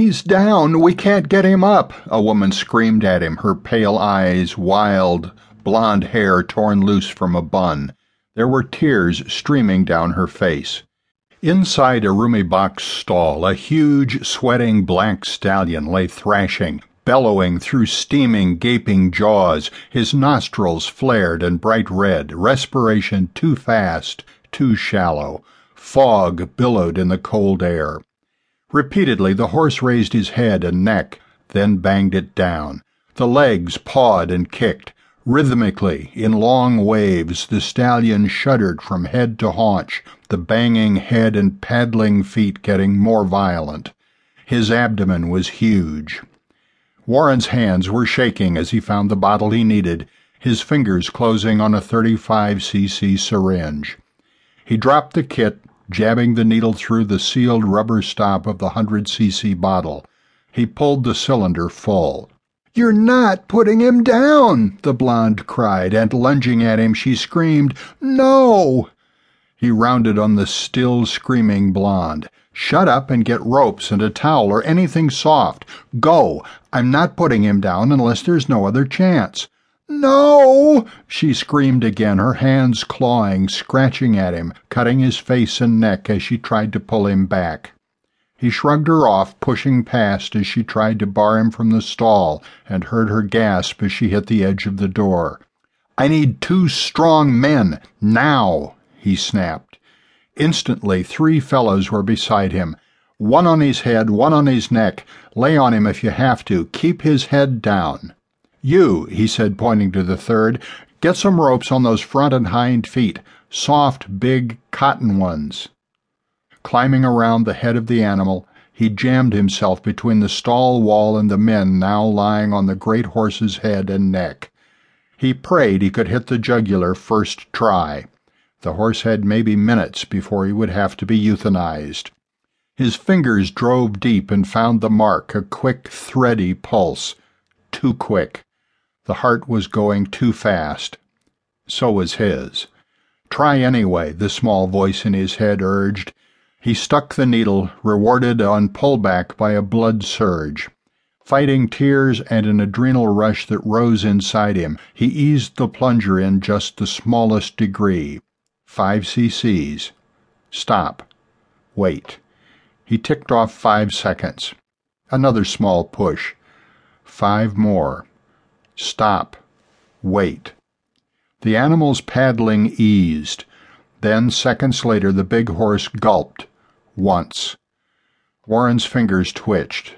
He's down. We can't get him up, a woman screamed at him, her pale eyes wild, blonde hair torn loose from a bun. There were tears streaming down her face. Inside a roomy box stall, a huge, sweating black stallion lay thrashing, bellowing through steaming, gaping jaws, his nostrils flared and bright red, respiration too fast, too shallow. Fog billowed in the cold air. Repeatedly the horse raised his head and neck, then banged it down. The legs pawed and kicked. Rhythmically, in long waves, the stallion shuddered from head to haunch, the banging head and paddling feet getting more violent. His abdomen was huge. Warren's hands were shaking as he found the bottle he needed, his fingers closing on a 35cc syringe. He dropped the kit, jabbing the needle through the sealed rubber stop of the 100cc bottle. He pulled the cylinder full. You're not putting him down, the blonde cried, and lunging at him, she screamed, No! He rounded on the still screaming blonde. Shut up and get ropes and a towel or anything soft. Go! I'm not putting him down unless there's no other chance. No! she screamed again, her hands clawing, scratching at him, cutting his face and neck as she tried to pull him back. He shrugged her off, pushing past as she tried to bar him from the stall, and heard her gasp as she hit the edge of the door. I need two strong men, now, he snapped. Instantly, three fellows were beside him. One on his head, one on his neck. Lay on him if you have to. Keep his head down. You, he said, pointing to the third, get some ropes on those front and hind feet. Soft, big, cotton ones. Climbing around the head of the animal, he jammed himself between the stall wall and the men now lying on the great horse's head and neck. He prayed he could hit the jugular first try. The horse had maybe minutes before he would have to be euthanized. His fingers drove deep and found the mark, a quick, thready pulse. Too quick. The heart was going too fast. So was his. Try anyway, the small voice in his head urged. He stuck the needle, rewarded on pullback by a blood surge. Fighting tears and an adrenal rush that rose inside him, he eased the plunger in just the smallest degree. Five cc's. Stop. Wait. He ticked off five seconds. Another small push. Five more. Stop. Wait. The animal's paddling eased. Then, seconds later, the big horse gulped. Once. Warren's fingers twitched.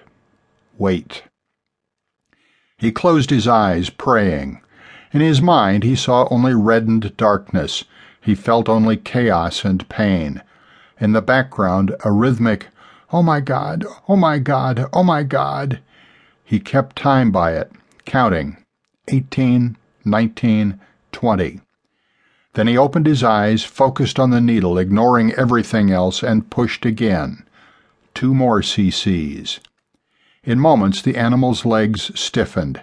Wait. He closed his eyes, praying. In his mind, he saw only reddened darkness. He felt only chaos and pain. In the background, a rhythmic, Oh my God, oh my God, oh my God. He kept time by it, counting eighteen, nineteen, twenty. Then he opened his eyes, focused on the needle, ignoring everything else, and pushed again. Two more cc's. In moments, the animal's legs stiffened.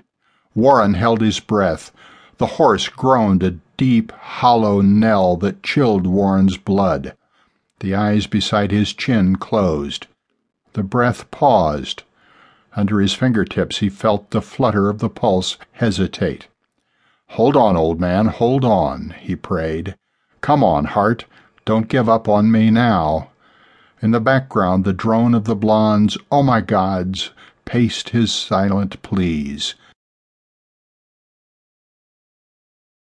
Warren held his breath. The horse groaned a deep, hollow knell that chilled Warren's blood. The eyes beside his chin closed. The breath paused. Under his fingertips he felt the flutter of the pulse hesitate. Hold on, old man, hold on, he prayed. Come on, heart, don't give up on me now. In the background, the drone of the blonde's, Oh my gods, paced his silent pleas.